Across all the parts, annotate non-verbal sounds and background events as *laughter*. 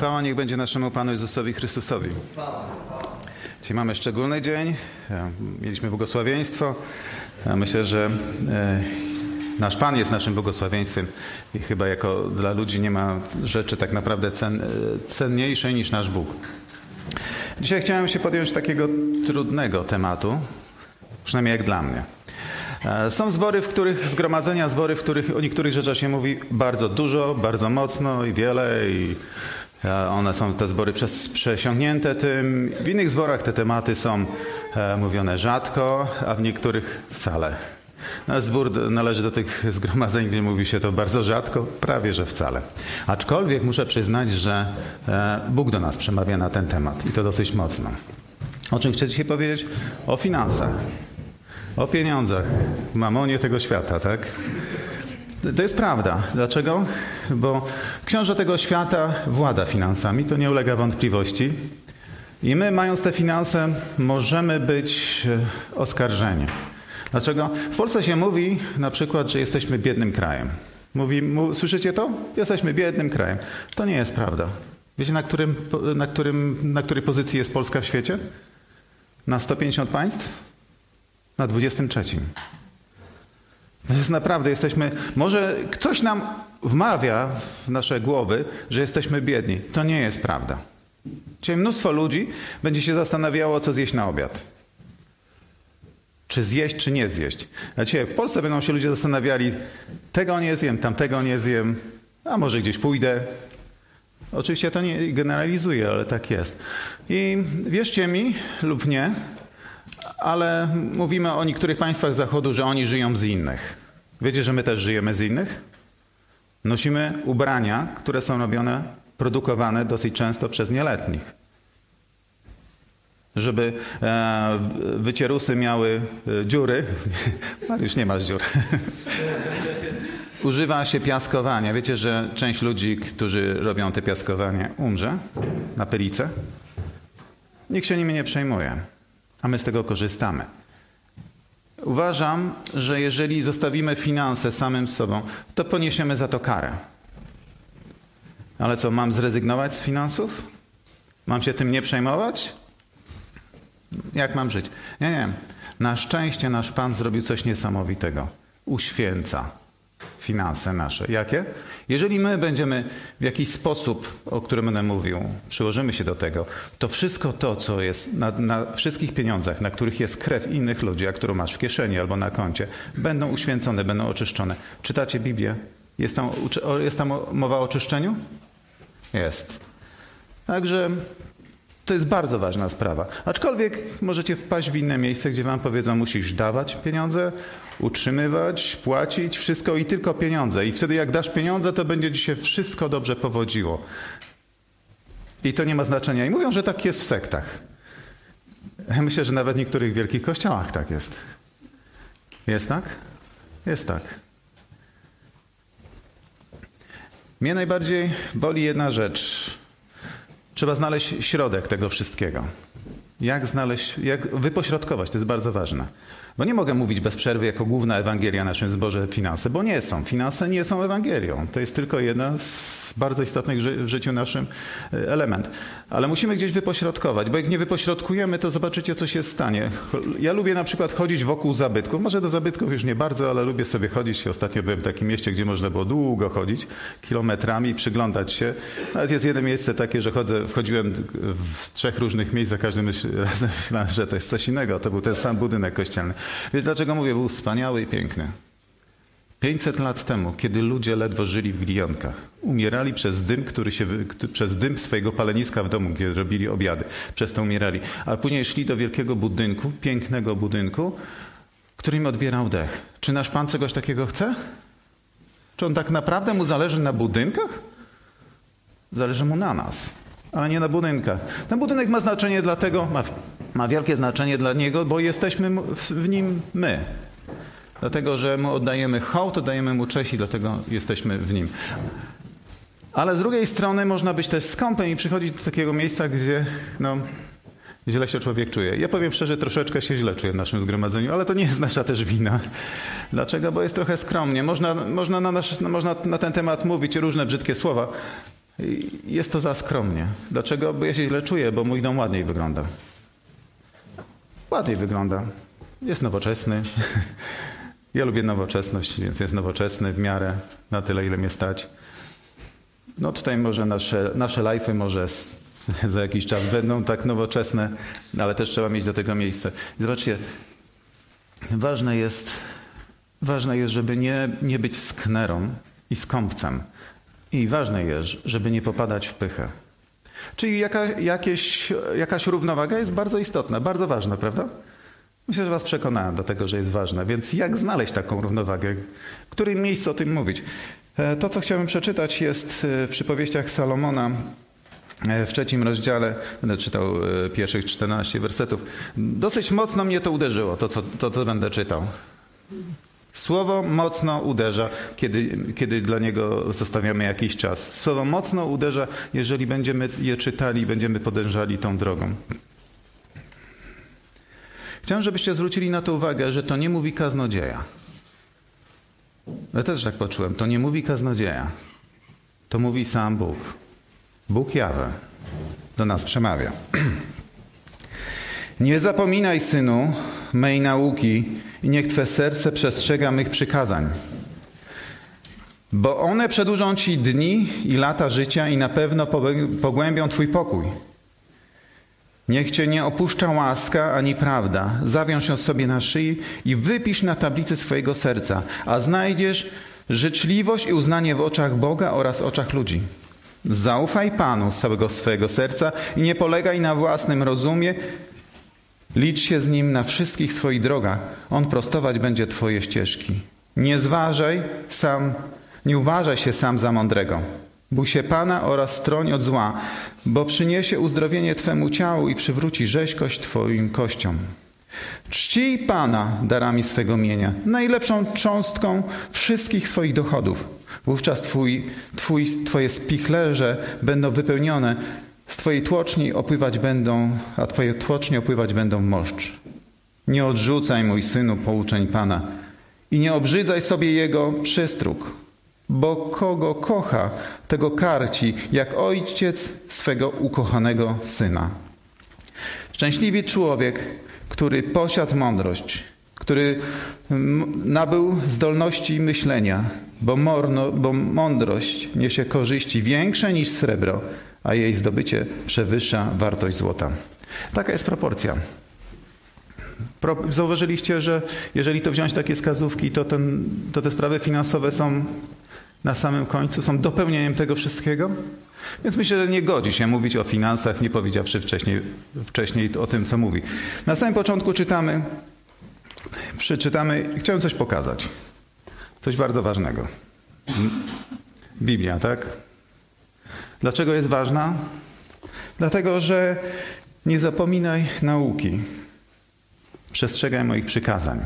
Chwała niech będzie naszemu Panu Jezusowi Chrystusowi. Dzisiaj mamy szczególny dzień. E, Mieliśmy błogosławieństwo. Ja Myślę, że e, nasz Pan jest naszym błogosławieństwem i chyba jako dla ludzi nie ma rzeczy tak naprawdę cen, e, cenniejszej niż nasz Bóg. Dzisiaj chciałem się podjąć takiego trudnego tematu, przynajmniej jak dla mnie. E, Są zbory, w których, zgromadzenia, zbory, w których o niektórych rzeczach się mówi bardzo dużo, bardzo mocno i wiele i e, one są, te zbory przez, przesiągnięte tym. W innych zborach te tematy są e, mówione rzadko, a w niektórych wcale. Nasz zbór d- należy do tych zgromadzeń, gdzie mówi się to bardzo rzadko, prawie że wcale. Aczkolwiek muszę przyznać, że e, Bóg do nas przemawia na ten temat i to dosyć mocno. O czym chcę dzisiaj powiedzieć? O finansach. O pieniądzach, mamonie tego świata, tak? To jest prawda. Dlaczego? Bo książę tego świata włada finansami, to nie ulega wątpliwości. I my, mając te finanse, możemy być e, oskarżeni. Dlaczego? W Polsce się mówi na przykład, że jesteśmy biednym krajem. Mówi, mu, słyszycie to? Jesteśmy biednym krajem. To nie jest prawda. Wiecie, na, którym, na, którym, na której pozycji jest Polska w świecie? Na 150 państw? Na 23. To jest naprawdę, jesteśmy. Może ktoś nam wmawia w nasze głowy, że jesteśmy biedni. To nie jest prawda. Dzisiaj mnóstwo ludzi będzie się zastanawiało, co zjeść na obiad. Czy zjeść, czy nie zjeść. A dzisiaj w Polsce będą się ludzie zastanawiali, tego nie zjem, tamtego nie zjem, a może gdzieś pójdę. Oczywiście to nie generalizuję, ale tak jest. I wierzcie mi lub nie, ale mówimy o niektórych państwach Zachodu, że oni żyją z innych. Wiecie, że my też żyjemy z innych? Nosimy ubrania, które są robione, produkowane dosyć często przez nieletnich. Żeby e, wycierusy miały e, dziury. *laughs* Mariusz, nie masz dziur. *laughs* Używa się piaskowania. Wiecie, że część ludzi, którzy robią te piaskowanie, umrze na pylicę? Nikt się nimi nie przejmuje a my z tego korzystamy. Uważam, że jeżeli zostawimy finanse samym sobą, to poniesiemy za to karę. Ale co, mam zrezygnować z finansów? Mam się tym nie przejmować? Jak mam żyć? Nie, nie. Na szczęście nasz Pan zrobił coś niesamowitego. Uświęca finanse nasze. Jakie? Jeżeli my będziemy w jakiś sposób, o którym będę mówił, przyłożymy się do tego, to wszystko to, co jest na, na wszystkich pieniądzach, na których jest krew innych ludzi, a którą masz w kieszeni albo na koncie, będą uświęcone, będą oczyszczone. Czytacie Biblię? Jest tam, jest tam mowa o oczyszczeniu? Jest. Także to jest bardzo ważna sprawa. Aczkolwiek możecie wpaść w inne miejsce, gdzie wam powiedzą, musisz dawać pieniądze, utrzymywać, płacić, wszystko i tylko pieniądze. I wtedy jak dasz pieniądze, to będzie ci się wszystko dobrze powodziło. I to nie ma znaczenia. I mówią, że tak jest w sektach. Ja myślę, że nawet w niektórych wielkich kościołach tak jest. Jest tak? Jest tak. Mnie najbardziej boli jedna rzecz. Trzeba znaleźć środek tego wszystkiego. Jak znaleźć, jak wypośrodkować, to jest bardzo ważne. Bo nie mogę mówić bez przerwy jako główna Ewangelia naszym zborze finanse, bo nie są. Finanse nie są Ewangelią. To jest tylko jeden z bardzo istotnych w życiu naszym e, element. Ale musimy gdzieś wypośrodkować, bo jak nie wypośrodkujemy, to zobaczycie, co się stanie. Ja lubię na przykład chodzić wokół zabytków. Może do zabytków już nie bardzo, ale lubię sobie chodzić. Ostatnio byłem w takim mieście, gdzie można było długo chodzić, kilometrami przyglądać się. Nawet jest jedno miejsce takie, że chodzę, wchodziłem w trzech różnych miejsc, za każdym razem myślałem, *laughs* że to jest coś innego. To był ten sam budynek kościelny. Wiesz dlaczego mówię? Był wspaniały i piękny. 500 lat temu, kiedy ludzie ledwo żyli w glionkach, umierali przez dym, który się, przez dym swojego paleniska w domu, gdzie robili obiady, przez to umierali. A później szli do wielkiego budynku, pięknego budynku, który im odbierał dech. Czy nasz Pan czegoś takiego chce? Czy On tak naprawdę Mu zależy na budynkach? Zależy Mu na nas, ale nie na budynkach. Ten budynek ma znaczenie dlatego, ma, ma wielkie znaczenie dla Niego, bo jesteśmy w, Nim my. Dlatego, że Mu oddajemy hołd, oddajemy Mu cześć i dlatego jesteśmy w Nim. Ale z drugiej strony można być też skąpem i przychodzić do takiego miejsca, gdzie no, źle się człowiek czuje. Ja powiem szczerze, troszeczkę się źle czuję w naszym zgromadzeniu, ale to nie jest nasza też wina. Dlaczego? Bo jest trochę skromnie. Można, można, na, nasz, można na ten temat mówić różne brzydkie słowa, jest to za skromnie. Dlaczego? Bo ja się źle czuję, bo mój dom ładniej wygląda. Ładniej wygląda. Jest nowoczesny. *laughs* Ja lubię nowoczesność, więc jest nowoczesny w miarę na tyle, ile mnie stać. No tutaj może nasze, nasze lifey może *laughs* za jakiś czas będą tak nowoczesne, ale też trzeba mieć do tego miejsce. Zobaczcie, ważne jest, ważne jest żeby nie, nie być sknerą i skąpcem. I ważne jest, żeby nie popadać w pychę. Czyli jaka, jakieś, jakaś równowaga jest bardzo istotna, bardzo ważna, prawda? Myślę, że Was przekonałem do tego, że jest ważna. Więc jak znaleźć taką równowagę? W którym miejscu o tym mówić? E, to, co chciałbym przeczytać, jest e, w przypowieściach Salomona e, w trzecim rozdziale. Będę czytał pierwszych 14 wersetów. Dosyć mocno mnie to uderzyło, to co, to, co będę czytał. Słowo mocno uderza, kiedy, kiedy dla niego zostawiamy jakiś czas. Słowo mocno uderza, jeżeli będziemy je czytali, będziemy podążali tą drogą. Chciałem, żebyście zwrócili na to uwagę, że to nie mówi kaznodzieja. Ja też tak poczułem. To nie mówi kaznodzieja. To mówi sam Bóg. Bóg Jawe do nas przemawia. *clears throat* Nie zapominaj, synu, mej nauki i niech Twe serce przestrzega mych przykazań. Bo one przedłużą Ci dni i lata życia i na pewno pogłębią Twój pokój. Niech Cię nie opuszcza łaska ani prawda. Zawiąż ją sobie na szyi i wypisz na tablicy swojego serca, a znajdziesz życzliwość i uznanie w oczach Boga oraz oczach ludzi. Zaufaj Panu z całego swojego serca i nie polegaj na własnym rozumie. Licz się z Nim na wszystkich swoich drogach. On prostować będzie Twoje ścieżki. Nie zważaj sam, nie uważaj się sam za mądrego Bój się Pana oraz stroń od zła, bo przyniesie uzdrowienie Twemu ciału i przywróci rzeźkość Twoim kościom. Czcij Pana darami swego mienia, najlepszą cząstką wszystkich swoich dochodów. Wówczas twój, twój, Twoje spichlerze będą wypełnione, z Twojej tłoczni opływać będą, a Twoje tłocznie opływać będą moszcz. Nie odrzucaj, mój synu, pouczeń Pana i nie obrzydzaj sobie Jego przystróg bo kogo kocha, tego karci, jak ojciec swego ukochanego syna. Szczęśliwy człowiek, który posiadł mądrość, który nabył zdolności myślenia, bo, morno, bo mądrość niesie korzyści większe niż srebro, a jej zdobycie przewyższa wartość złota. Taka jest proporcja. Zauważyliście, że jeżeli to wziąć takie skazówki, to, ten, to te sprawy finansowe są na samym końcu, są dopełnieniem tego wszystkiego. Więc myślę, że nie godzi się mówić o finansach, nie powiedziawszy wcześniej, wcześniej o tym, co mówi. Na samym początku czytamy, przeczytamy, chciałem coś pokazać. Coś bardzo ważnego. Biblia, tak? Dlaczego jest ważna? Dlatego, że nie zapominaj nauki. Przestrzegaj moich przykazań.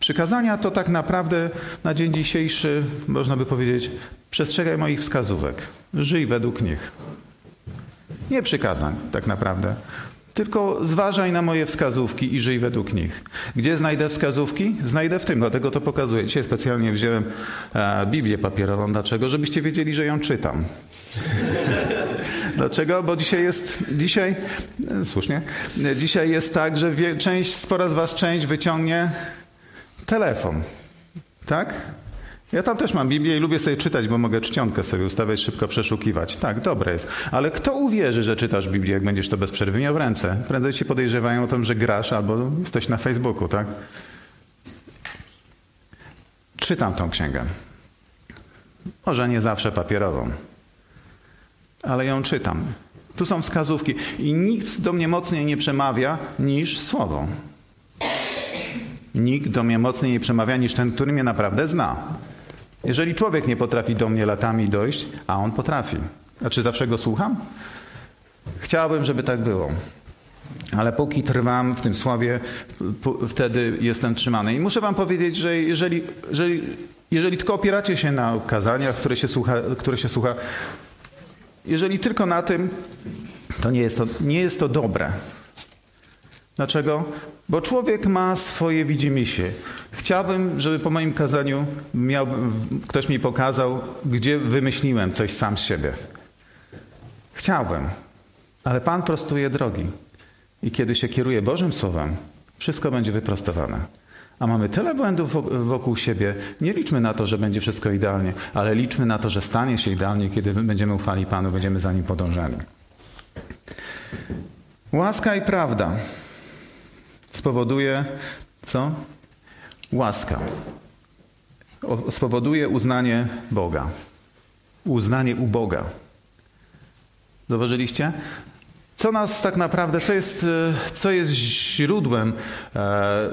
Przykazania to tak naprawdę na dzień dzisiejszy, można by powiedzieć, przestrzegaj moich wskazówek. Żyj według nich. Nie przykazań, tak naprawdę. Tylko zważaj na moje wskazówki i żyj według nich. Gdzie znajdę wskazówki? Znajdę w tym, dlatego to pokazuję. Dzisiaj specjalnie wziąłem e, Biblię papierową. Dlaczego? Żebyście wiedzieli, że ją czytam. *laughs* Dlaczego? Bo dzisiaj jest, dzisiaj, e, słusznie, dzisiaj jest tak, że wie, część, spora z was część wyciągnie telefon. Tak? Ja tam też mam Biblię i lubię sobie czytać, bo mogę czcionkę sobie ustawiać, szybko przeszukiwać. Tak, dobre jest. Ale kto uwierzy, że czytasz Biblię, jak będziesz to bez przerwy miał w ręce? Prędzej ci podejrzewają o tym, że grasz albo jesteś na Facebooku, tak? Czytam tą księgę. Może nie zawsze papierową, ale ją czytam. Tu są wskazówki i nikt do mnie mocniej nie przemawia niż słowo. Nikt do mnie mocniej nie przemawia niż ten, który mnie naprawdę zna. Jeżeli człowiek nie potrafi do mnie latami dojść, a on potrafi. A czy zawsze go słucham? Chciałbym, żeby tak było. Ale póki trwam w tym słowie, wtedy jestem trzymany. I muszę wam powiedzieć, że jeżeli, jeżeli, jeżeli tylko opieracie się na kazaniach, które się słucha, które się słucha jeżeli tylko na tym, to nie jest to, nie jest to dobre. Dlaczego? Bo człowiek ma swoje widzimisię. Chciałbym, żeby po moim kazaniu miał, ktoś mi pokazał, gdzie wymyśliłem coś sam z siebie. Chciałbym, ale Pan prostuje drogi. I kiedy się kieruje Bożym Słowem, wszystko będzie wyprostowane. A mamy tyle błędów wokół siebie. Nie liczmy na to, że będzie wszystko idealnie, ale liczmy na to, że stanie się idealnie, kiedy będziemy ufali Panu, będziemy za Nim podążali. Łaska i prawda spowoduje co? Łaska. spowoduje uznanie Boga. Uznanie u Boga. Zauważyliście? Co nas tak naprawdę, co jest, e, co jest źródłem, e,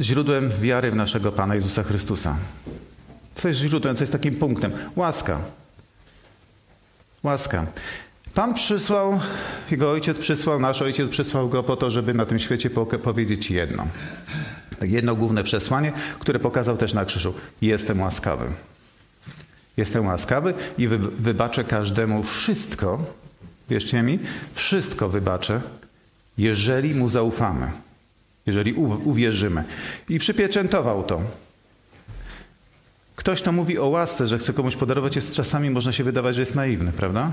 źródłem wiary w naszego Pana Jezusa Chrystusa? Co jest źródłem, co jest takim punktem? Łaska. Łaska. Pan przysłał, jego ojciec przysłał, nasz ojciec przysłał go po to, żeby na tym świecie powiedzieć jedno. Jedno główne przesłanie, które pokazał też na krzyżu. Jestem łaskawy. Jestem łaskawy i wybaczę każdemu wszystko, wierzcie mi, wszystko wybaczę, jeżeli mu zaufamy, jeżeli uwierzymy. I przypieczętował to. Ktoś, kto mówi o łasce, że chce komuś podarować, jest czasami można się wydawać, że jest naiwny, prawda?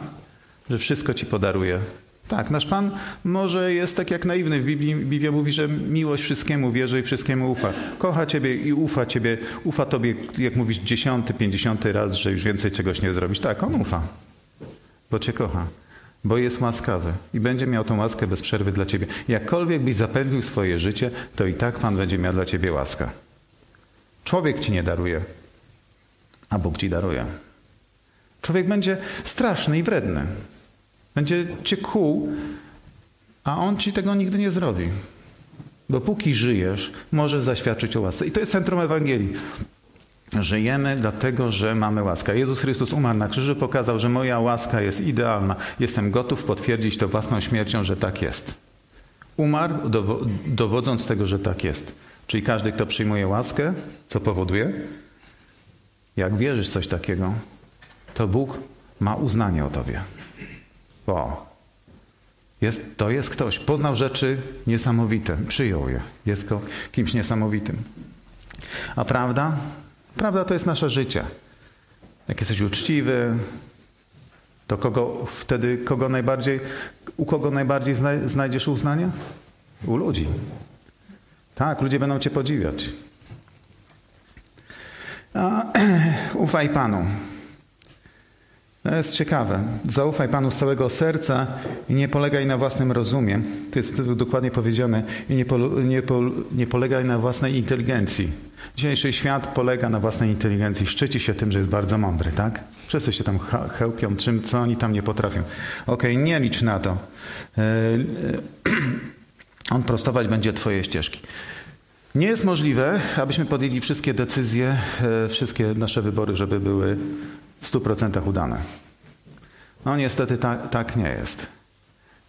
Że wszystko ci podaruje. Tak, nasz Pan może jest tak jak naiwny. W Biblii, Biblia mówi, że miłość wszystkiemu wierzy i wszystkiemu ufa. Kocha Ciebie i ufa Ciebie. Ufa Tobie, jak mówisz, dziesiąty, pięćdziesiąty raz, że już więcej czegoś nie zrobisz. Tak, On ufa, bo Cię kocha, bo jest łaskawy i będzie miał tą łaskę bez przerwy dla Ciebie. Jakkolwiek byś zapędził swoje życie, to i tak Pan będzie miał dla Ciebie łaskę. Człowiek Ci nie daruje, a Bóg Ci daruje. Człowiek będzie straszny i wredny. Będzie cię kłuł, a on ci tego nigdy nie zrobi. Bo póki żyjesz, możesz zaświadczyć o łasce. I to jest centrum Ewangelii. Żyjemy dlatego, że mamy łaskę. Jezus Chrystus umarł na krzyżu, pokazał, że moja łaska jest idealna. Jestem gotów potwierdzić to własną śmiercią, że tak jest. Umarł, dowodząc tego, że tak jest. Czyli każdy, kto przyjmuje łaskę, co powoduje? Jak wierzysz coś takiego, to Bóg ma uznanie o tobie. Wow. Jest, to jest ktoś. Poznał rzeczy niesamowite. Przyjął je. Jest kimś niesamowitym. A prawda? Prawda to jest nasze życie. Jak jesteś uczciwy, to kogo wtedy kogo najbardziej, u kogo najbardziej znajdziesz uznanie? U ludzi. Tak, ludzie będą cię podziwiać. A, *clears throat* ufaj Panu. To jest ciekawe. Zaufaj Panu z całego serca i nie polegaj na własnym rozumie. To jest dokładnie powiedziane. I nie, nie, nie polegaj na własnej inteligencji. Dzisiejszy świat polega na własnej inteligencji. Szczyci się tym, że jest bardzo mądry, tak? Wszyscy się tam chełpią, czym, co oni tam nie potrafią. Okej, okay, nie licz na to. E, *clears throat* on prostować będzie Twoje ścieżki. Nie jest możliwe, abyśmy podjęli wszystkie decyzje, e, wszystkie nasze wybory, żeby były w 100% udane. No niestety tak, tak nie jest.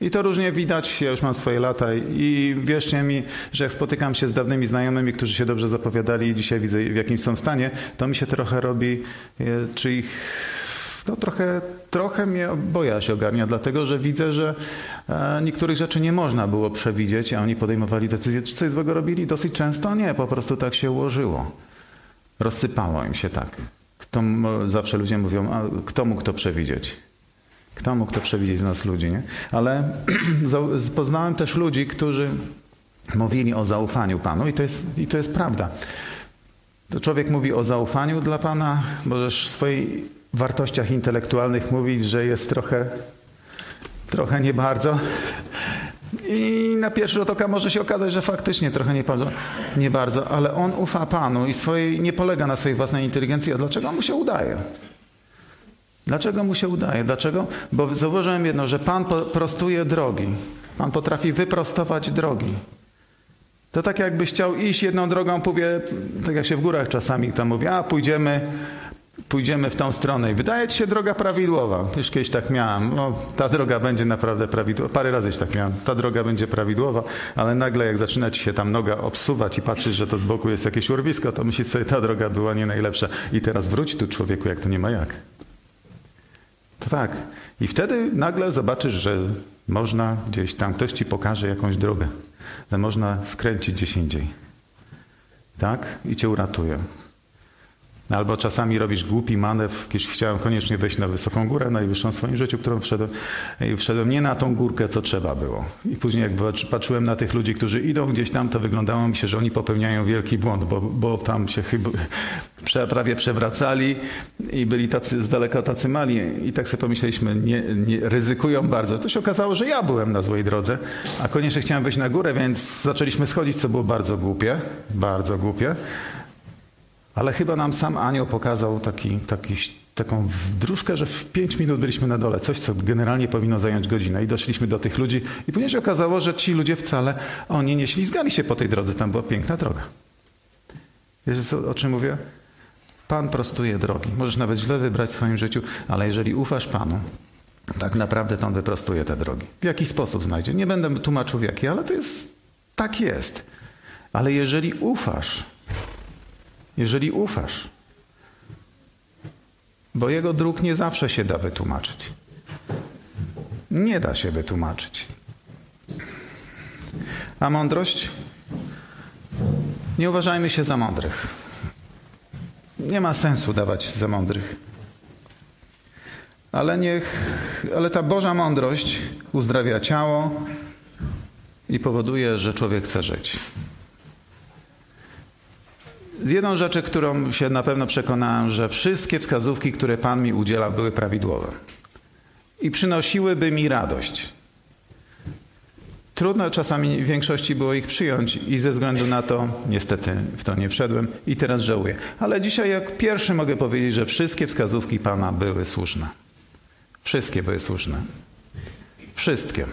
I to różnie widać, ja już mam swoje lata i wierzcie mi, że jak spotykam się z dawnymi znajomymi, którzy się dobrze zapowiadali i dzisiaj widzę w jakimś są stanie, to mi się trochę robi, e, czy ich, no trochę, trochę mnie boja się ogarnia, dlatego że widzę, że e, niektórych rzeczy nie można było przewidzieć, a oni podejmowali decyzje, czy coś złego robili dosyć często? Nie, po prostu tak się ułożyło. Rozsypało im się tak. Kto, zawsze ludzie mówią, a kto mógł to przewidzieć? Kto mógł to przewidzieć z nas ludzi, nie? Ale *clears throat* poznałem też ludzi, którzy mówili o zaufaniu Panu i to jest, i to jest prawda. To człowiek mówi o zaufaniu dla Pana, możesz w swoich wartościach intelektualnych mówić, że jest trochę, trochę nie bardzo, i na pierwszy rzut oka może się okazać, że faktycznie trochę nie bardzo, nie bardzo, ale on ufa Panu i swojej, nie polega na swojej własnej inteligencji. A dlaczego mu się udaje? Dlaczego mu się udaje? Dlaczego? Bo zauważyłem jedno, że Pan prostuje drogi. Pan potrafi wyprostować drogi. To tak jakbyś chciał iść jedną drogą, powie, tak jak się w górach czasami tam mówi, a pójdziemy pójdziemy w tą stronę i wydaje ci się droga prawidłowa. Już kiedyś tak miałem, no, ta droga będzie naprawdę prawidłowa. Parę razy już tak miałem, ta droga będzie prawidłowa, ale nagle jak zaczyna ci się tam noga obsuwać i patrzysz, że to z boku jest jakieś urwisko, to myślisz sobie, ta droga była nie najlepsza. I teraz wróć tu człowieku, jak to nie ma jak. To tak. I wtedy nagle zobaczysz, że można gdzieś tam, ktoś ci pokaże jakąś drogę, że można skręcić gdzieś indziej. tak? I cię uratuje. Albo czasami robisz głupi manewr, kiedyś chciałem koniecznie wejść na wysoką górę, najwyższą w swoim życiu, którą wszedłem, wszedłem nie na tą górkę, co trzeba było. I później jak patrzyłem na tych ludzi, którzy idą gdzieś tam, to wyglądało mi się, że oni popełniają wielki błąd, bo, bo tam się chyba *laughs* prawie przewracali i byli tacy, z daleka tacy mali. I tak sobie pomyśleliśmy, nie, nie, ryzykują bardzo. To się okazało, że ja byłem na złej drodze, a koniecznie chciałem wejść na górę, więc zaczęliśmy schodzić, co było bardzo głupie, bardzo głupie. Ale chyba nam sam anioł pokazał taki, taki, taką dróżkę, że w pięć minut byliśmy na dole. Coś, co generalnie powinno zająć godzinę. I doszliśmy do tych ludzi i później się okazało, że ci ludzie wcale, oni nie ślizgali się po tej drodze. Tam była piękna droga. Wiesz, o czym mówię? Pan prostuje drogi. Możesz nawet źle wybrać w swoim życiu, ale jeżeli ufasz Panu, tak naprawdę to On wyprostuje te drogi. W jaki sposób znajdzie? Nie będę tłumaczył w jaki, ale to jest, tak jest. Ale jeżeli ufasz, jeżeli ufasz. Bo jego dróg nie zawsze się da wytłumaczyć. Nie da się wytłumaczyć. A mądrość? Nie uważajmy się za mądrych. Nie ma sensu dawać za mądrych. Ale niech, ale ta Boża mądrość uzdrawia ciało i powoduje, że człowiek chce żyć. Jedną rzeczy, którą się na pewno przekonałem, że wszystkie wskazówki, które Pan mi udziela, były prawidłowe i przynosiłyby mi radość. Trudno czasami w większości było ich przyjąć i ze względu na to niestety w to nie wszedłem i teraz żałuję. Ale dzisiaj jak pierwszy mogę powiedzieć, że wszystkie wskazówki Pana były słuszne. Wszystkie były słuszne. Wszystkie.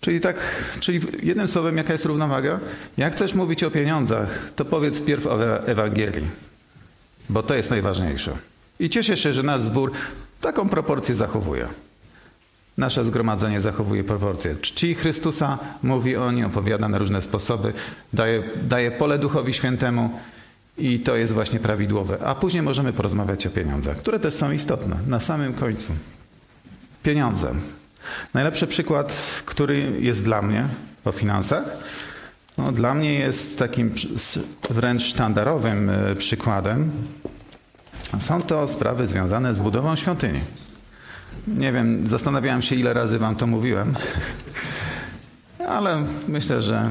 Czyli tak, czyli jednym słowem, jaka jest równowaga? Jak chcesz mówić o pieniądzach, to powiedz pierw o Ewangelii, bo to jest najważniejsze. I cieszę się, że nasz zbór taką proporcję zachowuje. Nasze zgromadzenie zachowuje proporcję. Czci Chrystusa, mówi o nim, opowiada na różne sposoby, daje, daje pole Duchowi Świętemu i to jest właśnie prawidłowe. A później możemy porozmawiać o pieniądzach, które też są istotne, na samym końcu. Pieniądze. Najlepszy przykład, który jest dla mnie o finansach, no, dla mnie jest takim wręcz sztandarowym e, przykładem. Są to sprawy związane z budową świątyni. Nie wiem, zastanawiałem się, ile razy wam to mówiłem, *laughs* ale myślę, że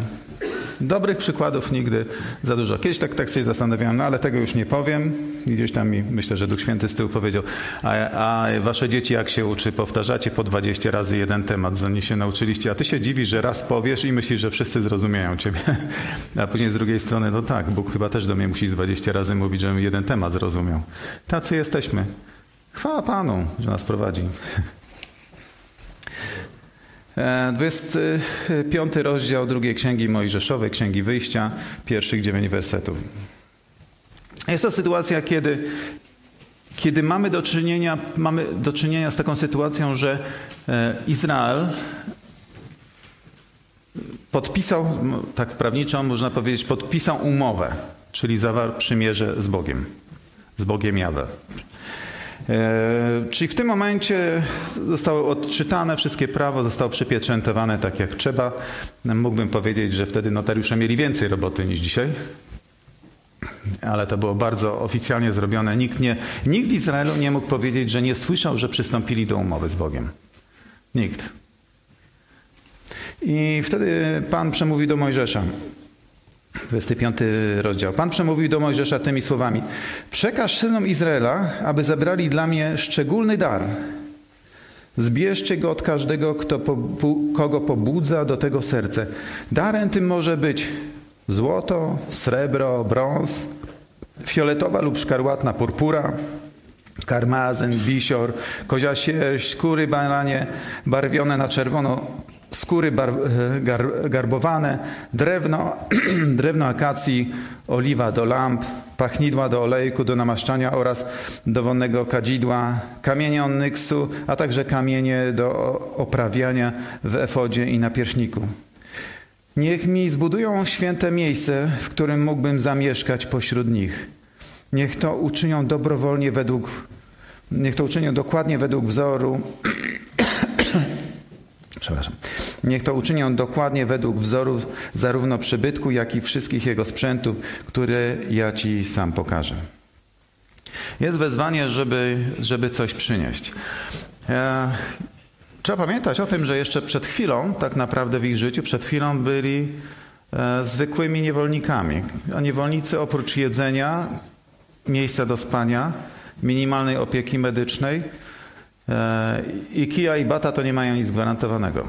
Dobrych przykładów nigdy za dużo. Kiedyś tak, tak sobie zastanawiałem, no ale tego już nie powiem. Gdzieś tam mi, myślę, że Duch Święty z tyłu powiedział, a, a wasze dzieci jak się uczy? Powtarzacie po 20 razy jeden temat, zanim się nauczyliście, a ty się dziwisz, że raz powiesz i myślisz, że wszyscy zrozumieją ciebie. *laughs* A później z drugiej strony, no tak, Bóg chyba też do mnie musi z 20 razy mówić, żebym jeden temat zrozumiał. Tacy jesteśmy. Chwała Panu, że nas prowadzi. *laughs* 25 rozdział drugiej Księgi Mojżeszowej, Księgi Wyjścia, pierwszych dziewięć wersetów. Jest to sytuacja, kiedy, kiedy mamy, do czynienia, mamy do czynienia z taką sytuacją, że e, Izrael podpisał, tak prawniczo można powiedzieć, podpisał umowę, czyli zawarł przymierze z Bogiem, z Bogiem Jawę. E, czyli w tym momencie zostało odczytane wszystkie prawo, zostało przypieczętowane tak jak trzeba. Mógłbym powiedzieć, że wtedy notariusze mieli więcej roboty niż dzisiaj. Ale to było bardzo oficjalnie zrobione. Nikt, nie, nikt w Izraelu nie mógł powiedzieć, że nie słyszał, że przystąpili do umowy z Bogiem. Nikt. I wtedy Pan przemówił do Mojżesza. 25 rozdział. Pan przemówił do Mojżesza tymi słowami: Przekaż synom Izraela, aby zabrali dla mnie szczególny dar. Zbierzcie go od każdego, kto kogo pobudza do tego serce. Darem tym może być złoto, srebro, brąz, fioletowa lub szkarłatna purpura, karmazyn, bisior, kozia sierść, skóry baranie barwione na czerwono, skóry bar, gar, garbowane, drewno, *clears throat* drewno akacji, oliwa do lamp, pachnidła do olejku, do namaszczania oraz do wonnego kadzidła, kamienie onyksu, a także kamienie do oprawiania w efodzie i na pierśniku. Niech mi zbudują święte miejsce, w którym mógłbym zamieszkać pośród nich. Niech to uczynią dobrowolnie według, niech to uczynią dokładnie według wzoru *clears throat* Przepraszam. Niech to uczynią dokładnie według wzorów zarówno przybytku, jak i wszystkich jego sprzętów, które ja ci sam pokażę. Jest wezwanie, żeby, żeby coś przynieść. E, trzeba pamiętać o tym, że jeszcze przed chwilą, tak naprawdę w ich życiu, przed chwilą byli e, zwykłymi niewolnikami. A niewolnicy oprócz jedzenia, miejsca do spania, minimalnej opieki medycznej, i kija i bata to nie mają nic gwarantowanego.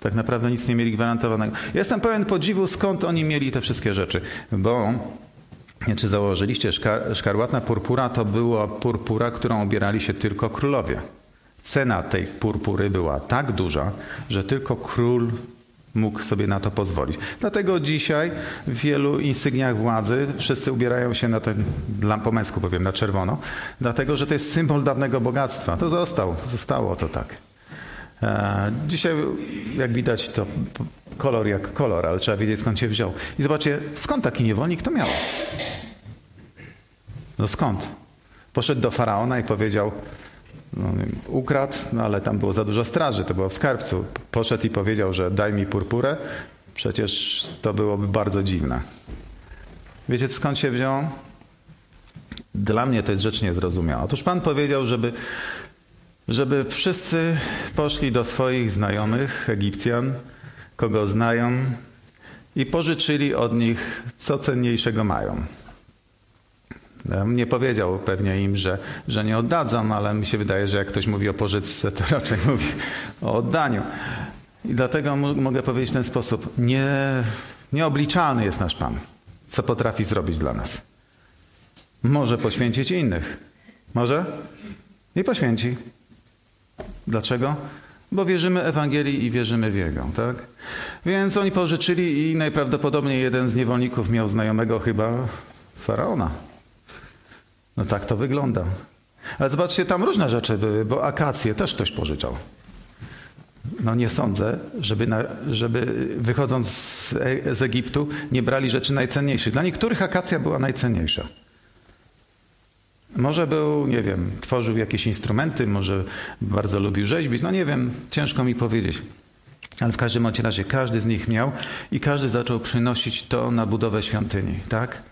Tak naprawdę nic nie mieli gwarantowanego. Jestem pełen podziwu, skąd oni mieli te wszystkie rzeczy, bo czy założyliście, szkar, szkarłatna purpura to była purpura, którą obierali się tylko królowie. Cena tej purpury była tak duża, że tylko król mógł sobie na to pozwolić. Dlatego dzisiaj w wielu insygniach władzy wszyscy ubierają się na ten, po męsku powiem, na czerwono, dlatego że to jest symbol dawnego bogactwa. To został, zostało to tak. E, dzisiaj, jak widać, to kolor jak kolor, ale trzeba wiedzieć skąd się wziął. I zobaczcie, skąd taki niewolnik to miał? No skąd? Poszedł do faraona i powiedział, no, ukradł, no ale tam było za dużo straży, to było w skarbcu. Poszedł i powiedział, że daj mi purpurę. Przecież to byłoby bardzo dziwne. Wiecie skąd się wziął? Dla mnie to jest rzecz niezrozumiała. Otóż Pan powiedział, żeby, żeby wszyscy poszli do swoich znajomych Egipcjan, kogo znają, i pożyczyli od nich, co cenniejszego mają. Nie powiedział pewnie im, że, że nie oddadzą, ale mi się wydaje, że jak ktoś mówi o pożyczce, to *laughs* raczej mówi o oddaniu. I dlatego mogę powiedzieć w ten sposób. Nie, nieobliczalny jest nasz Pan, co potrafi zrobić dla nas. Może poświęcić innych. Może? I poświęci. Dlaczego? Bo wierzymy Ewangelii i wierzymy w Jego, tak? Więc oni pożyczyli i najprawdopodobniej jeden z niewolników miał znajomego chyba faraona. No tak to wygląda. Ale zobaczcie, tam różne rzeczy były, bo akacje też ktoś pożyczał. No nie sądzę, żeby, na, żeby wychodząc z, z Egiptu nie brali rzeczy najcenniejszych. Dla niektórych akacja była najcenniejsza. Może był, nie wiem, tworzył jakieś instrumenty, może bardzo lubił rzeźbić, no nie wiem, ciężko mi powiedzieć. Ale w każdym razie każdy z nich miał i każdy zaczął przynosić to na budowę świątyni, tak?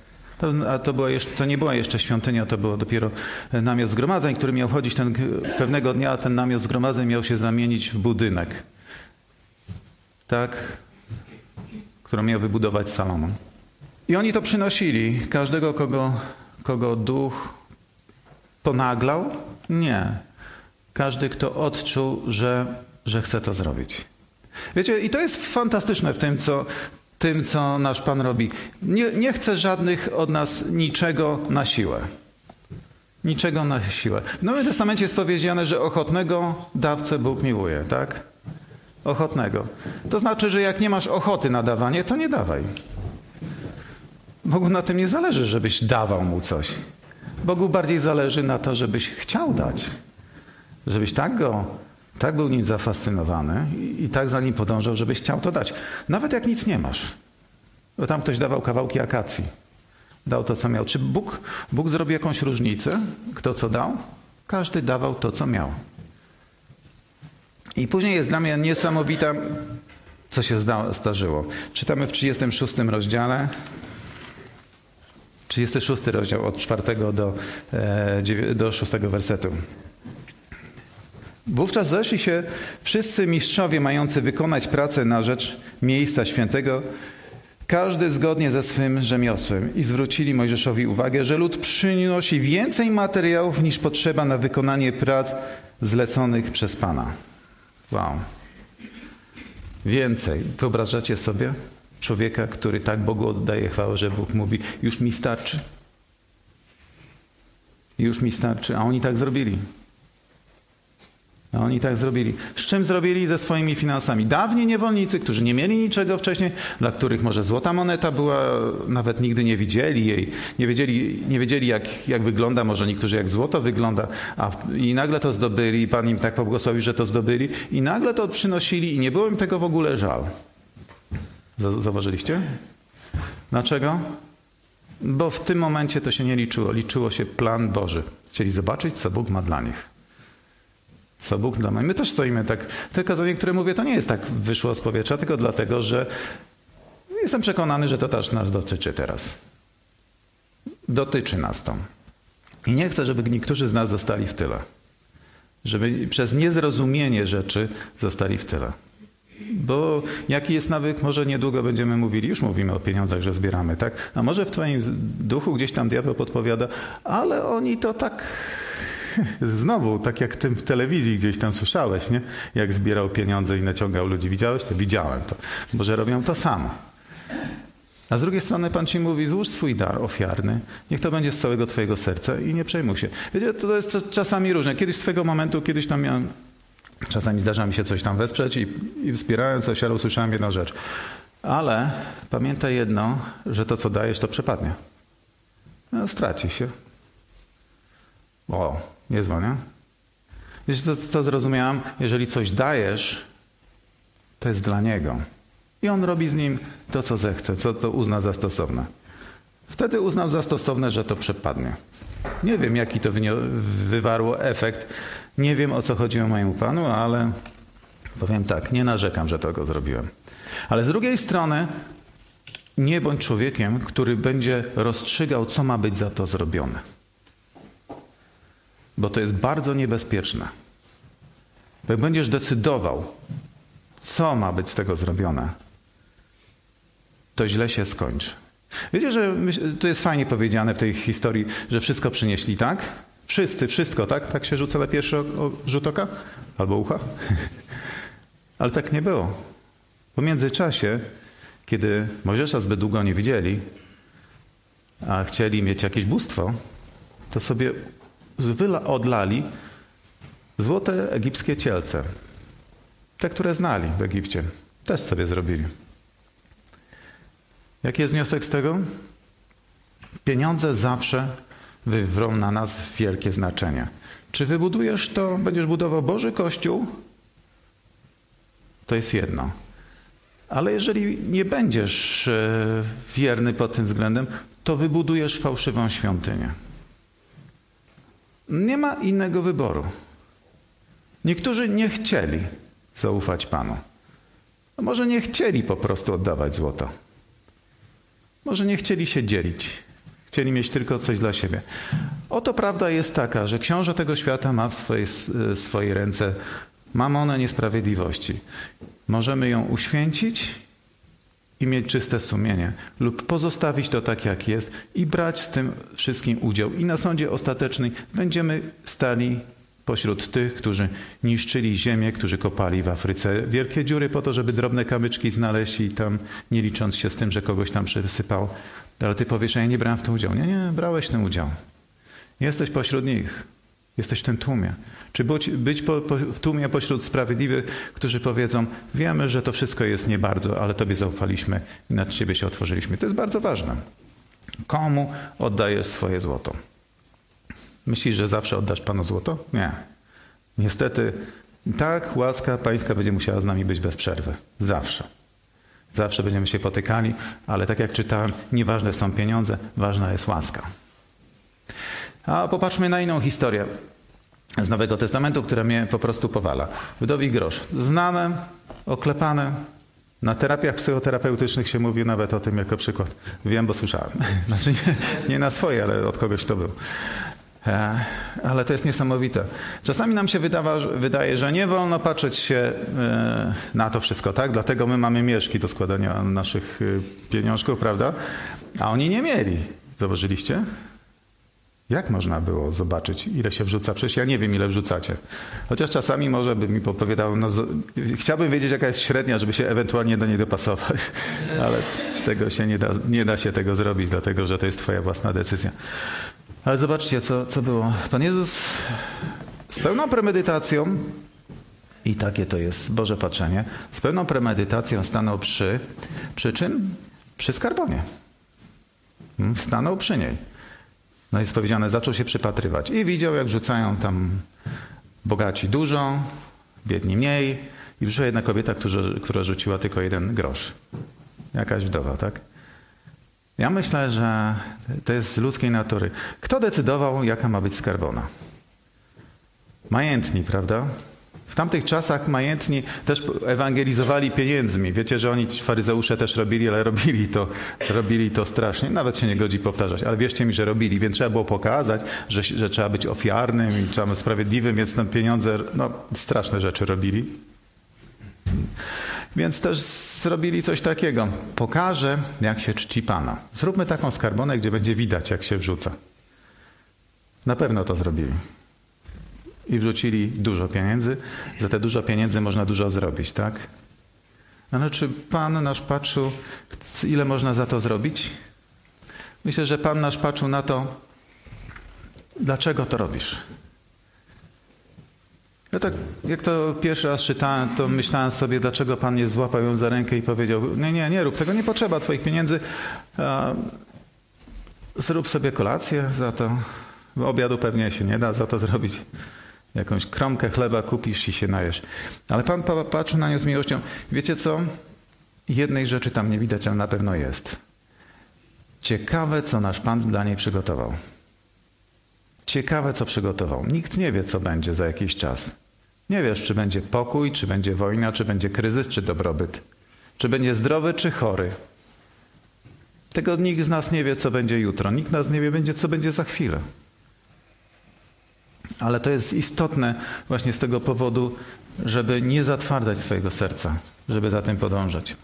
To, a to, była jeszcze, to nie była jeszcze świątynia, to było dopiero namiot zgromadzeń, który miał chodzić ten, pewnego dnia, ten namiot zgromadzeń miał się zamienić w budynek. Tak? Którą miał wybudować Salomon. I oni to przynosili. Każdego, kogo, kogo duch ponaglał? Nie. Każdy, kto odczuł, że, że chce to zrobić. Wiecie, i to jest fantastyczne w tym, co, tym, co nasz Pan robi. Nie, nie chce żadnych od nas niczego na siłę. Niczego na siłę. W Nowym Testamencie jest powiedziane, że ochotnego dawcę Bóg miłuje, tak? Ochotnego. To znaczy, że jak nie masz ochoty na dawanie, to nie dawaj. Bogu na tym nie zależy, żebyś dawał mu coś. Bogu bardziej zależy na to, żebyś chciał dać. Żebyś tak go tak był nim zafascynowany i, tak za nim podążał, żebyś chciał to dać. Nawet jak nic nie masz. Bo tam ktoś dawał kawałki akacji. Dał to, co miał. Czy Bóg, Bóg zrobił jakąś różnicę? Kto co dał? Każdy dawał to, co miał. I później jest dla mnie niesamowita, co się zda, zdarzyło. Czytamy w 36 rozdziale. 36 rozdział od 4 do, e, do 6 wersetu. Wówczas zeszli się wszyscy mistrzowie mający wykonać pracę na rzecz miejsca świętego, każdy zgodnie ze swym rzemiosłem i zwrócili Mojżeszowi uwagę, że lud przynosi więcej materiałów niż potrzeba na wykonanie prac zleconych przez Pana. Wow. Więcej. Wyobrażacie sobie człowieka, który tak Bogu oddaje chwałę, że Bóg mówi, już mi starczy. Już mi starczy. A oni tak zrobili. A oni tak zrobili. Z czym zrobili? Ze swoimi finansami. Dawni niewolnicy, którzy nie mieli niczego wcześniej, dla których może złota moneta była, nawet nigdy nie widzieli jej, nie wiedzieli, nie wiedzieli jak, jak wygląda, może niektórzy jak złoto wygląda, a i nagle to zdobyli, Pan im tak pobłogosławił, że to zdobyli i nagle to przynosili i nie było im tego w ogóle żal. Zauważyliście? Dlaczego? Bo w tym momencie to się nie liczyło. Liczyło się plan Boży. Chcieli zobaczyć, co Bóg ma dla nich. Co Bóg dla mnie. My też stoimy tak. Te kazanie, które mówię, to nie jest tak wyszło z powietrza, tylko dlatego, że jestem przekonany, że to też nas dotyczy teraz. Dotyczy nas to. I nie chcę, żeby niektórzy z nas zostali w tyle. Żeby przez niezrozumienie rzeczy zostali w tyle. Bo jaki jest nawyk, może niedługo będziemy mówili, już mówimy o pieniądzach, że zbieramy, tak? A może w twoim duchu gdzieś tam diabeł podpowiada, ale oni to tak *laughs* Znowu, tak jak tym w telewizji gdzieś tam słyszałeś, nie? Jak zbierał pieniądze i naciągał ludzi. Widziałeś to? Widziałem to. Może robią to samo. A z drugiej strony Pan Ci mówi, złóż swój dar ofiarny, niech to będzie z całego Twojego serca i nie przejmuj się. Wiecie, to jest czasami różne. Kiedyś swego momentu, kiedyś tam miałem, czasami zdarza mi się coś tam wesprzeć i, i wspierałem coś, ale usłyszałem jedną rzecz. Ale pamiętaj jedno, że to, co dajesz, to przepadnie. No, straci się. O, niezła, nie? Wiesz, co, co zrozumiałam? Jeżeli coś dajesz, to jest dla Niego. I On robi z nim to, co zechce, co to uzna za stosowne. Wtedy uznał za stosowne, że to przepadnie. Nie wiem, jaki to wywarło efekt. Nie wiem, o co chodziło mojemu Panu, ale powiem tak, nie narzekam, że to go zrobiłem. Ale z drugiej strony, nie bądź człowiekiem, który będzie rozstrzygał, co ma być za to zrobione bo to jest bardzo niebezpieczne. Bo jak będziesz decydował, co ma być z tego zrobione, to źle się skończy. Wiecie, że to jest fajnie powiedziane w tej historii, że wszystko przynieśli, tak? Wszyscy, wszystko, tak? Tak się rzuca na pierwszy rzut oka? Albo ucha? *laughs* Ale tak nie było. Po międzyczasie, kiedy Mojżesza zbyt długo nie widzieli, a chcieli mieć jakieś bóstwo, to sobie odlali złote egipskie cielce. Te, które znali w Egipcie. Też sobie zrobili. Jaki jest wniosek z tego? Pieniądze zawsze wywrą na nas wielkie znaczenie. Czy wybudujesz to, będziesz budował Boży Kościół? To jest jedno. Ale jeżeli nie będziesz e, wierny pod tym względem, to wybudujesz fałszywą świątynię. Nie ma innego wyboru. Niektórzy nie chcieli zaufać Panu. A może nie chcieli po prostu oddawać złota. Może nie chcieli się dzielić. Chcieli mieć tylko coś dla siebie. Oto prawda jest taka, że książę tego świata ma w swojej, swojej ręce mamonę niesprawiedliwości. Możemy ją uświęcić i mieć czyste sumienie, lub pozostawić to tak, jak jest i brać z tym wszystkim udział. I na sądzie ostatecznym będziemy stali pośród tych, którzy niszczyli ziemię, którzy kopali w Afryce wielkie dziury po to, żeby drobne kamyczki znaleźć i tam, nie licząc się z tym, że kogoś tam przysypał. Ale ty powiesz, ja nie brałem w to udział. Nie, nie, brałeś ten udział. Jesteś pośród nich. Jesteś w tym tłumie. Czy być, być po, po, w tłumie pośród sprawiedliwych, którzy powiedzą, wiemy, że to wszystko jest nie bardzo, ale Tobie zaufaliśmy i nad Ciebie się otworzyliśmy. To jest bardzo ważne. Komu oddajesz swoje złoto? Myślisz, że zawsze oddasz Panu złoto? Nie. Niestety, tak, łaska Pańska będzie musiała z nami być bez przerwy. Zawsze. Zawsze będziemy się potykali, ale tak jak czytałem, nieważne są pieniądze, ważna jest łaska. A popatrzmy na inną historię z Nowego Testamentu, która mnie po prostu powala. Wdowi grosz. Znane, oklepane. Na terapiach psychoterapeutycznych się mówi nawet o tym jako przykład. Wiem, bo słyszałem. *laughs* Znaczy nie, nie na swoje, ale od kogoś to był. E, ale to jest niesamowite. Czasami nam się wydawa, wydaje, że nie wolno patrzeć się e, na to wszystko, tak? Dlatego my mamy mieszki do składania naszych e, pieniążków, prawda? A oni nie mieli. Zauważyliście? Jak można było zobaczyć, ile się wrzuca? Przecież ja nie wiem, ile wrzucacie. Chociaż czasami może by mi podpowiadał, no, chciałbym wiedzieć, jaka jest średnia, żeby się ewentualnie do niej dopasować, *laughs* ale tego się nie da, nie da się tego zrobić, dlatego że to jest twoja własna decyzja. Ale zobaczcie, co, co było. Pan Jezus z pełną premedytacją, i takie to jest Boże patrzenie, z pełną premedytacją stanął przy, przy czym? Przy skarbonie. Hmm, stanął przy niej. No jest powiedziane, zaczął się przypatrywać i widział, jak rzucają tam bogaci dużo, biedni mniej. I przyszła jedna kobieta, która, która rzuciła tylko jeden grosz. Jakaś wdowa, tak? Ja myślę, że to jest z ludzkiej natury. Kto decydował, jaka ma być skarbona? Majętni, prawda? Tamtych czasach majętni też ewangelizowali pieniędzmi. Wiecie, że oni faryzeusze też robili, ale robili to, robili to strasznie. Nawet się nie godzi powtarzać, ale wierzcie mi, że robili, więc trzeba było pokazać, że, że trzeba być ofiarnym i trzeba sprawiedliwym, więc tam pieniądze, no straszne rzeczy robili. Więc też zrobili coś takiego. Pokażę, jak się czci Pana. Zróbmy taką skarbonę, gdzie będzie widać, jak się wrzuca. Na pewno to zrobili. I wrzucili dużo pieniędzy. Za te dużo pieniędzy można dużo zrobić, tak? Ale czy Pan nasz patrzył, ile można za to zrobić? Myślę, że Pan nasz patrzył na to, dlaczego to robisz. Ja tak, jak to pierwszy raz czytałem, to myślałem sobie, dlaczego Pan nie złapał ją za rękę i powiedział, nie, nie, nie rób tego, nie potrzeba Twoich pieniędzy. Zrób sobie kolację za to. Obiadu pewnie się nie da za to zrobić. Jakąś kromkę chleba kupisz i się najesz. Ale Pan patrzył na nią z miłością. Wiecie co? Jednej rzeczy tam nie widać, ale na pewno jest. Ciekawe, co nasz Pan dla niej przygotował. Ciekawe, co przygotował. Nikt nie wie, co będzie za jakiś czas. Nie wiesz, czy będzie pokój, czy będzie wojna, czy będzie kryzys, czy dobrobyt. Czy będzie zdrowy, czy chory. Tego nikt z nas nie wie, co będzie jutro. Nikt z nas nie wie, co będzie za chwilę. Ale to jest istotne właśnie z tego powodu, żeby nie zatwardzać swojego serca, żeby za tym podążać.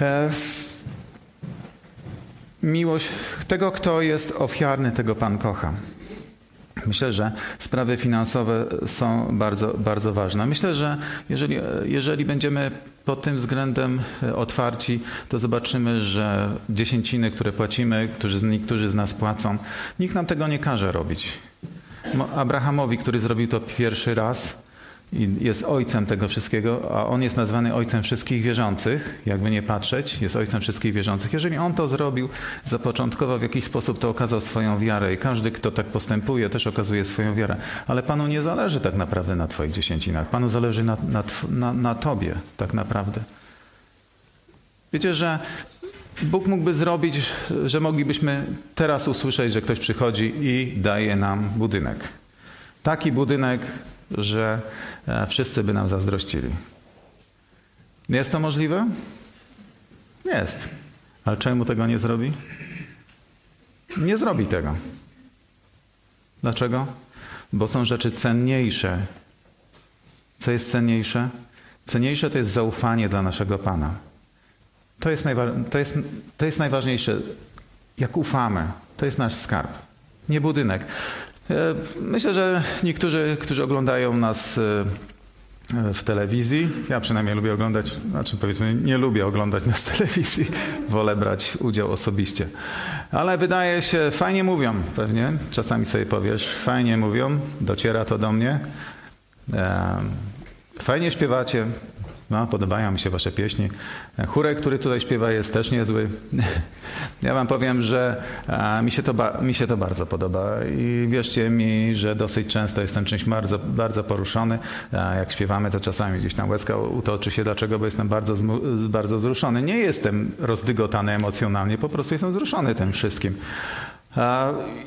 E, miłość tego, kto jest ofiarny, tego Pan kocha. Myślę, że sprawy finansowe są bardzo, bardzo ważne. Myślę, że jeżeli, jeżeli będziemy pod tym względem otwarci, to zobaczymy, że dziesięciny, które płacimy, którzy, niektórzy z nas płacą, nikt nam tego nie każe robić. Abrahamowi, który zrobił to pierwszy raz, i jest ojcem tego wszystkiego, a on jest nazwany ojcem wszystkich wierzących, jakby nie patrzeć, jest ojcem wszystkich wierzących. Jeżeli on to zrobił, zapoczątkowo w jakiś sposób to okazał swoją wiarę i każdy, kto tak postępuje, też okazuje swoją wiarę. Ale Panu nie zależy tak naprawdę na Twoich dziesięcinach. Panu zależy na, na, na, na Tobie tak naprawdę. Wiecie, że Bóg mógłby zrobić, że moglibyśmy teraz usłyszeć, że ktoś przychodzi i daje nam budynek. Taki budynek, że e, wszyscy by nam zazdrościli. Jest to możliwe? Jest. Ale czemu tego nie zrobi? Nie zrobi tego. Dlaczego? Bo są rzeczy cenniejsze. Co jest cenniejsze? Cenniejsze to jest zaufanie dla naszego Pana. To jest, najwa- to jest, to jest najważniejsze. Jak ufamy, to jest nasz skarb. Nie budynek. E, myślę, że niektórzy, którzy oglądają nas e, w telewizji, ja przynajmniej lubię oglądać, znaczy powiedzmy nie lubię oglądać nas w telewizji, wolę brać udział osobiście. Ale wydaje się, fajnie mówią pewnie, czasami sobie powiesz, fajnie mówią, dociera to do mnie. E, fajnie śpiewacie, no, podobają mi się wasze pieśni. Chórek, który tutaj śpiewa, jest też niezły. *laughs* Ja wam powiem, że mi się, to mi się to bardzo podoba i wierzcie mi, że dosyć często jestem czymś bardzo, bardzo poruszony. Jak śpiewamy, to czasami gdzieś tam łezka utoczy się. Dlaczego? Bo jestem bardzo, bardzo wzruszony. Nie jestem rozdygotany emocjonalnie, po prostu jestem wzruszony tym wszystkim.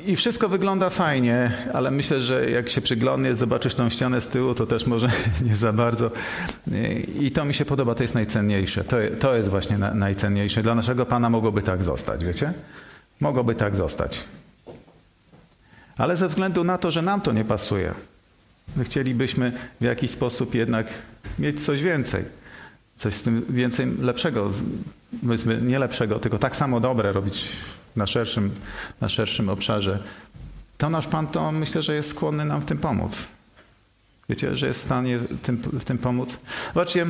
I wszystko wygląda fajnie, ale myślę, że jak się przyglądnie, zobaczysz tą ścianę z tyłu, to też może *laughs* nie za bardzo. I to mi się podoba, to jest najcenniejsze. To, to jest właśnie najcenniejsze. Dla naszego Pana mogłoby tak zostać, wiecie? Mogłoby tak zostać. Ale ze względu na to, że nam to nie pasuje, my chcielibyśmy w jakiś sposób jednak mieć coś więcej. Coś z tym więcej lepszego, powiedzmy nie lepszego, tylko tak samo dobre robić na szerszym, na szerszym obszarze, to nasz Pan to myślę, że jest skłonny nam w tym pomóc. Wiecie, że jest w stanie tym, w tym pomóc? Zobaczcie,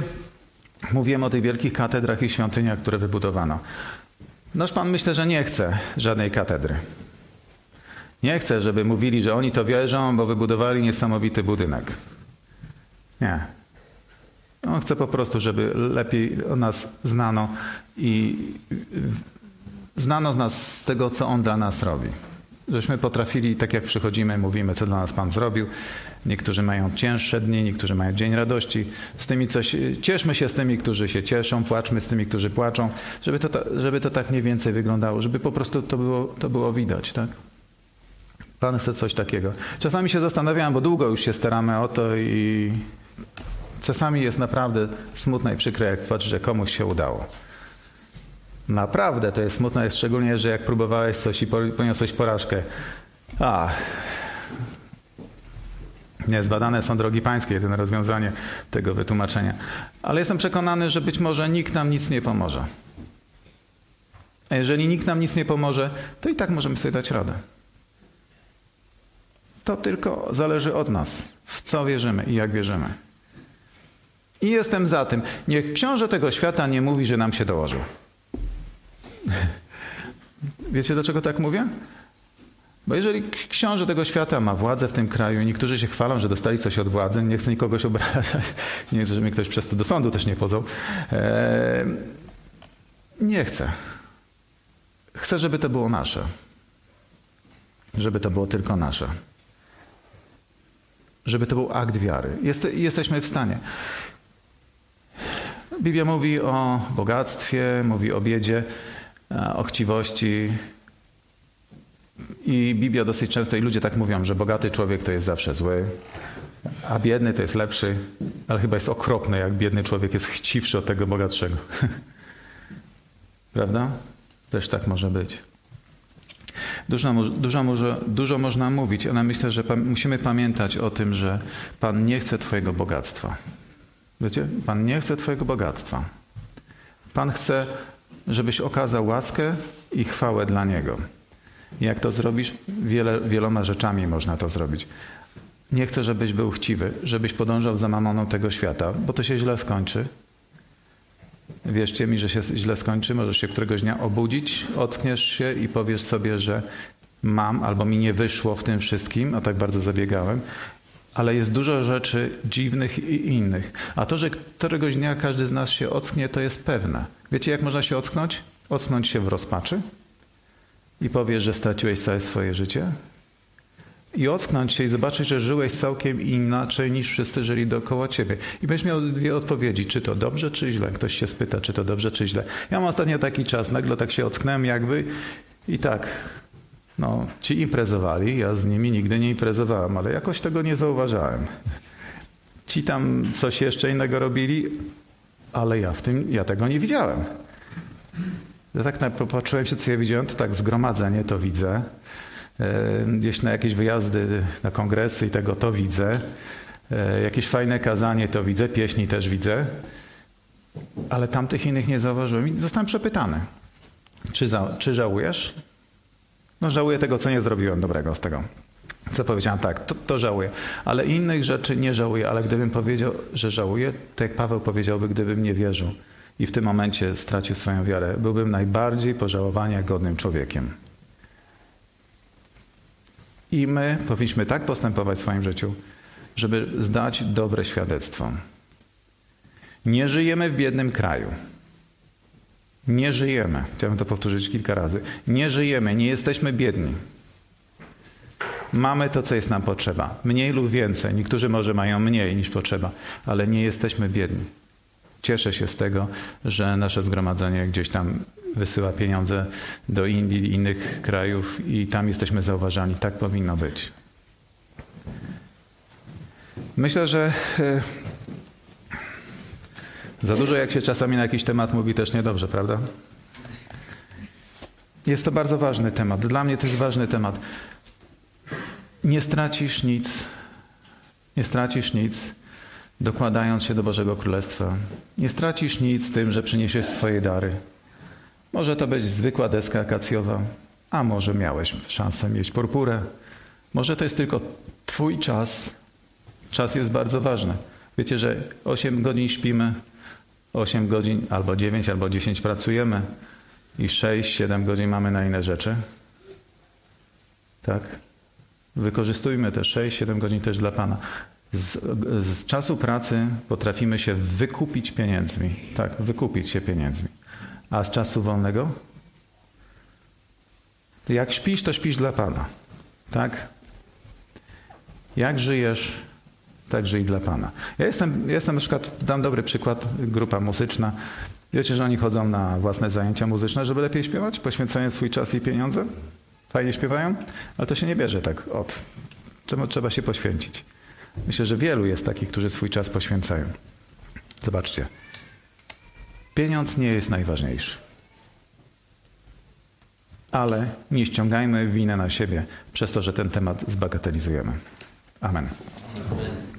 mówiłem o tych wielkich katedrach i świątyniach, które wybudowano. Nasz Pan myślę, że nie chce żadnej katedry. Nie chce, żeby mówili, że oni to wierzą, bo wybudowali niesamowity budynek. Nie. On chce po prostu, żeby lepiej o nas znano i znano z nas z tego, co On dla nas robi. Żeśmy potrafili, tak jak przychodzimy, mówimy, co dla nas Pan zrobił. Niektórzy mają cięższe dni, niektórzy mają dzień radości. Z tymi coś, cieszmy się z tymi, którzy się cieszą, płaczmy z tymi, którzy płaczą, żeby to, żeby to tak mniej więcej wyglądało, żeby po prostu to było, to było widać, tak? Pan chce coś takiego. Czasami się zastanawiałem, bo długo już się staramy o to i czasami jest naprawdę smutne i przykre, jak patrzę, że komuś się udało. Naprawdę to jest smutne, szczególnie, że jak próbowałeś coś i poniosłeś porażkę. A, Niezbadane są drogi pańskie, jedyne rozwiązanie tego wytłumaczenia. Ale jestem przekonany, że być może nikt nam nic nie pomoże. A jeżeli nikt nam nic nie pomoże, to i tak możemy sobie dać radę. To tylko zależy od nas, w co wierzymy i jak wierzymy. I jestem za tym. Niech książę tego świata nie mówi, że nam się dołożył. *laughs* Wiecie, dlaczego tak mówię? Bo jeżeli książę tego świata ma władzę w tym kraju i niektórzy się chwalą, że dostali coś od władzy, nie chcę nikogoś obrażać, *laughs* nie chcę, żeby mnie ktoś przez to do sądu też nie pozwał. Eee, nie chcę. Chcę, żeby to było nasze. Żeby to było tylko nasze. Żeby to był akt wiary. Jest, jesteśmy w stanie. Biblia mówi o bogactwie, mówi o biedzie, o chciwości, i Biblia dosyć często, i ludzie tak mówią, że bogaty człowiek to jest zawsze zły, a biedny to jest lepszy, ale chyba jest okropne, jak biedny człowiek jest chciwszy od tego bogatszego. *laughs* Prawda? Też tak może być. Dużo, dużo, dużo, dużo można mówić, ale myślę, że pa, musimy pamiętać o tym, że Pan nie chce Twojego bogactwa. Wiecie? Pan nie chce Twojego bogactwa. Pan chce, żebyś okazał łaskę i chwałę dla Niego. Jak to zrobisz? Wiele, wieloma rzeczami można to zrobić. Nie chcę, żebyś był chciwy, żebyś podążał za mamoną tego świata, bo to się źle skończy. Wierzcie mi, że się źle skończy. Możesz się któregoś dnia obudzić, ockniesz się i powiesz sobie, że mam albo mi nie wyszło w tym wszystkim, a tak bardzo zabiegałem. Ale jest dużo rzeczy dziwnych i innych. A to, że któregoś dnia każdy z nas się ocknie, to jest pewne. Wiecie, jak można się ocknąć? Ocknąć się w rozpaczy i powiesz, że straciłeś całe swoje życie? I ocknąć się i zobaczyć, że żyłeś całkiem inaczej niż wszyscy żyli dookoła ciebie. I będziesz miał dwie odpowiedzi, czy to dobrze, czy źle. Ktoś się spyta, czy to dobrze, czy źle. Ja mam ostatnio taki czas, nagle tak się ocknąłem jakby i tak, no, ci imprezowali, ja z nimi nigdy nie imprezowałem, ale jakoś tego nie zauważałem. Ci tam coś jeszcze innego robili, ale ja w tym, ja tego nie widziałem. Ja tak popatrzyłem się, co ja widziałem, to tak zgromadzenie to widzę. E, gdzieś na jakieś wyjazdy, na kongresy i tego to widzę. E, jakieś fajne kazanie to widzę, pieśni też widzę. Ale tamtych innych nie zauważyłem i zostałem przepytany. Czy, za, czy żałujesz? No żałuję tego, co nie zrobiłem dobrego z tego. Co powiedziałem, tak, to, to żałuję. Ale innych rzeczy nie żałuję, ale gdybym powiedział, że żałuję, to jak Paweł powiedziałby, gdybym nie wierzył i w tym momencie stracił swoją wiarę, byłbym najbardziej pożałowania godnym człowiekiem. I my powinniśmy tak postępować w swoim życiu, żeby zdać dobre świadectwo. Nie żyjemy w biednym kraju. Nie żyjemy. Chciałbym to powtórzyć kilka razy. Nie żyjemy, nie jesteśmy biedni. Mamy to, co jest nam potrzeba. Mniej lub więcej. Niektórzy może mają mniej niż potrzeba, ale nie jesteśmy biedni. Cieszę się z tego, że nasze zgromadzenie gdzieś tam wysyła pieniądze do Indii innych krajów i tam jesteśmy zauważani. Tak powinno być. Myślę, że e, za dużo jak się czasami na jakiś temat mówi też niedobrze, prawda? Jest to bardzo ważny temat. Dla mnie to jest ważny temat. Nie stracisz nic. Nie stracisz nic dokładając się do Bożego Królestwa. Nie stracisz nic tym, że przyniesiesz swoje dary. Może to być zwykła deska akacjowa, a może miałeś szansę mieć purpurę. Może to jest tylko Twój czas. Czas jest bardzo ważny. Wiecie, że 8 godzin śpimy, 8 godzin albo 9 albo 10 pracujemy i 6-7 godzin mamy na inne rzeczy. Tak? Wykorzystujmy te 6-7 godzin też dla Pana. Z, z, czasu pracy potrafimy się wykupić pieniędzmi. Tak, wykupić się pieniędzmi. A z czasu wolnego? Jak śpisz, to śpisz dla Pana. Tak? Jak żyjesz, tak żyj dla Pana. Ja jestem, jestem na przykład, dam dobry przykład, grupa muzyczna. Wiecie, że oni chodzą na własne zajęcia muzyczne, żeby lepiej śpiewać, poświęcają swój czas i pieniądze? Fajnie śpiewają, ale to się nie bierze tak od. Czemu trzeba się poświęcić? Myślę, że wielu jest takich, którzy swój czas poświęcają. Zobaczcie. Pieniądz nie jest najważniejszy. Ale nie ściągajmy winę na siebie przez to, że ten temat zbagatelizujemy. Amen. Amen.